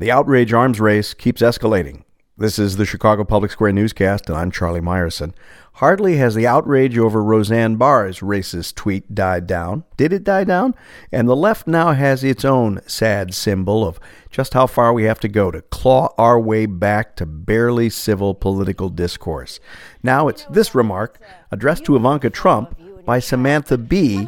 The outrage arms race keeps escalating. This is the Chicago Public Square newscast, and I'm Charlie Meyerson. Hardly has the outrage over Roseanne Barr's racist tweet died down. Did it die down? And the left now has its own sad symbol of just how far we have to go to claw our way back to barely civil political discourse. Now it's this remark addressed to Ivanka Trump by Samantha Bee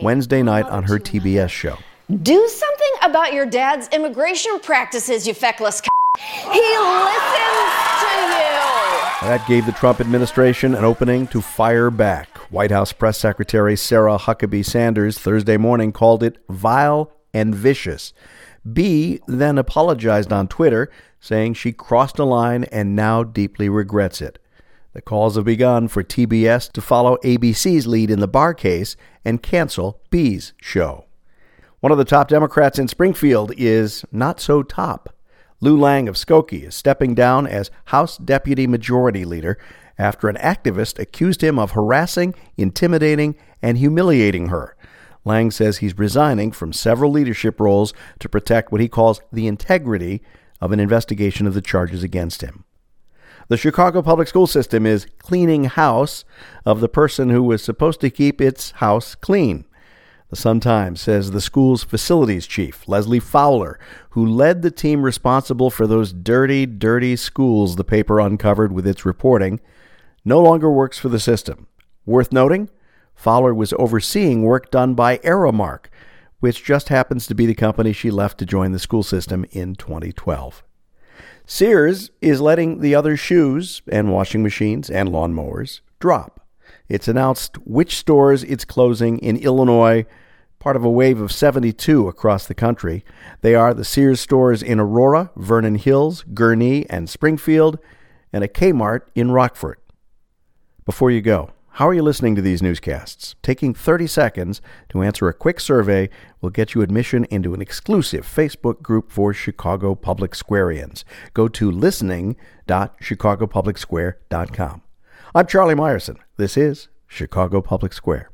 Wednesday night on her TBS show. Do something about your dad's immigration practices, you feckless. C- he listens to you. That gave the Trump administration an opening to fire back. White House Press Secretary Sarah Huckabee Sanders Thursday morning called it vile and vicious. Bee then apologized on Twitter, saying she crossed a line and now deeply regrets it. The calls have begun for TBS to follow ABC's lead in the Barr case and cancel Bee's show. One of the top Democrats in Springfield is not so top. Lou Lang of Skokie is stepping down as House Deputy Majority Leader after an activist accused him of harassing, intimidating, and humiliating her. Lang says he's resigning from several leadership roles to protect what he calls the integrity of an investigation of the charges against him. The Chicago public school system is cleaning house of the person who was supposed to keep its house clean. The Sun Times says the school's facilities chief, Leslie Fowler, who led the team responsible for those dirty, dirty schools the paper uncovered with its reporting, no longer works for the system. Worth noting, Fowler was overseeing work done by Aramark, which just happens to be the company she left to join the school system in 2012. Sears is letting the other shoes and washing machines and lawnmowers drop. It's announced which stores it's closing in Illinois, part of a wave of 72 across the country. They are the Sears stores in Aurora, Vernon Hills, Gurnee, and Springfield, and a Kmart in Rockford. Before you go, how are you listening to these newscasts? Taking 30 seconds to answer a quick survey will get you admission into an exclusive Facebook group for Chicago Public Squareans. Go to listening.chicagopublicsquare.com. I'm Charlie Meyerson. This is Chicago Public Square.